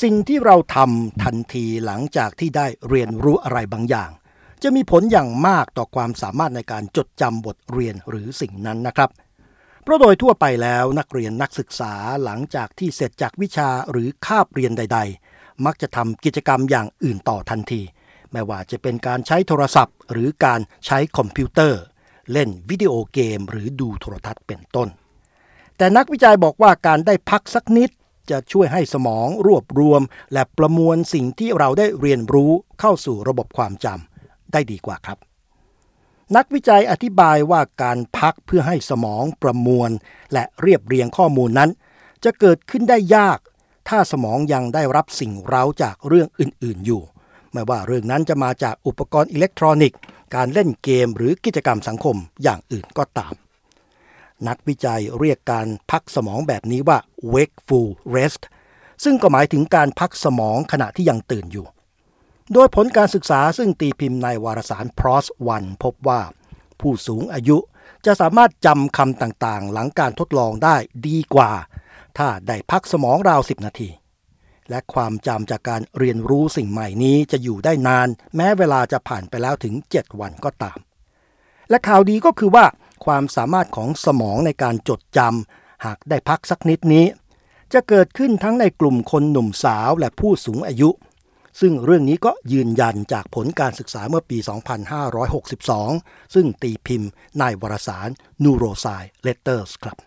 สิ่งที่เราทำทันทีหลังจากที่ได้เรียนรู้อะไรบางอย่าง จะมีผลอย่างมากต่อความสามารถในการจดจำบทเรียนหรือสิ่งนั้นนะครับ เพราะโดยทั่วไปแล้วนักเรียนนักศึกษาหลังจากที่เสร็จจากวิชาหรือคาบเรียนใด ๆ มักจะทำกิจกรรมอย่างอื่นต่อทันที ไม่ว่าจะเป็นการใช้โทรศัพท์ หรือการใช้คอมพิวเตอร์ เล่นวิดีโอเกม หรือดูโทรทัศน์เป็นต้นแต่นักวิจัยบอกว่าการได้พักสักนิด จะช่วยให้สมองรวบรวม และประมวลสิ่งที่เราได้เรียนรู้เข้าสู่ระบบความจำได้ดีกว่าครับ นักวิจัยอธิบายว่าการพักเพื่อให้สมองประมวล และเรียบเรียงข้อมูลนั้น จะเกิดขึ้นได้ยาก ถ้าสมองยังได้รับสิ่งเร้าจากเรื่องอื่น ๆ อยู่ ไม่ว่าเรื่องนั้นจะมาจากอุปกรณ์อิเล็กทรอนิกส์ การเล่นเกมหรือกิจกรรมสังคมอย่างอื่นก็ตาม นักวิจัยเรียกการพักสมองแบบนี้ว่า wakeful rest ซึ่งก็หมายถึงการพักสมองขณะที่ยังตื่นอยู่ โดยผลการศึกษาซึ่งตีพิมพ์ในวารสาร PROS 1พบว่า ผู้สูงอายุจะสามารถจำคำต่างๆ หลังการทดลองได้ดีกว่า ถ้าได้พักสมองราว 10 นาที และความจำจากการเรียนรู้สิ่งใหม่นี้จะอยู่ได้นาน แม้เวลาจะผ่านไปแล้วถึง 7 วันก็ตาม และข่าวดีก็คือว่า ความสามารถของสมองในการจดจำหากได้พักสักนิดนี้ จะเกิดขึ้นทั้งในกลุ่มคนหนุ่มสาวและผู้สูงอายุ ซึ่งเรื่องนี้ก็ยืนยันจากผลการศึกษาเมื่อปี 2562 ซึ่งตีพิมพ์ในวารสาร Neuroscience Letters ครับ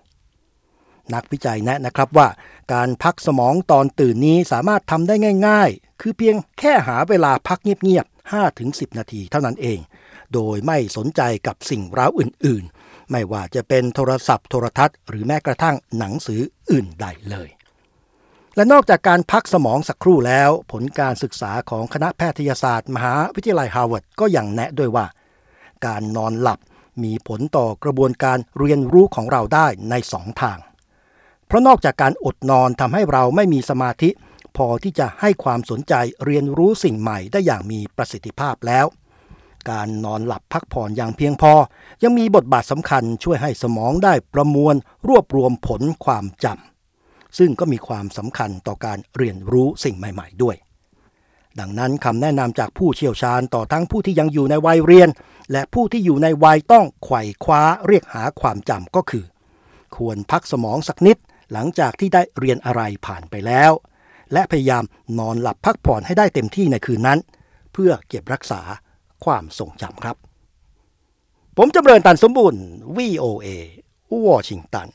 นักวิจัยแนะนะครับว่า การพักสมองตอนตื่นนี้สามารถทำได้ง่าย ๆ คือเพียงแค่หาเวลาพักเงียบๆ5-10 นาทีเท่านั้นเอง โดยไม่สนใจกับสิ่งเร้าอื่นๆ ไม่ว่าจะเป็นโทรศัพท์โทรทัศน์หรือแม้กระทั่งหนังสืออื่นใดเลย และนอกจากการพักสมองสักครู่แล้ว ผลการศึกษาของคณะแพทยศาสตร์ มหาวิทยาลัยฮาร์วาร์ดก็ยังแนะด้วยว่า การนอนหลับมีผลต่อกระบวนการเรียนรู้ของเราได้ในสองทาง เพราะนอกจากการอดนอนทำให้เราไม่มีสมาธิ พอที่จะให้ความสนใจเรียนรู้สิ่งใหม่ได้อย่างมีประสิทธิภาพแล้ว การนอนหลับพักผ่อนอย่างเพียงพอ ยังมีบทบาทสำคัญช่วยให้สมองได้ประมวลรวบรวมผลความจำซึ่งก็มีความสำคัญต่อการเรียนรู้สิ่งใหม่ ๆ ด้วย ดังนั้นคำแนะนำจากผู้เชี่ยวชาญต่อทั้งผู้ที่ยังอยู่ในวัยเรียน และผู้ที่อยู่ในวัยต้องไขว่คว้าเรียกหาความจำก็คือ ควรพักสมองสักนิดหลังจากที่ได้เรียนอะไรผ่านไปแล้ว และพยายามนอนหลับพักผ่อนให้ได้เต็มที่ในคืนนั้น เพื่อเก็บรักษา ความทรงจำครับ ผมจำเริญตันสมบูรณ์ VOA วอชิงตัน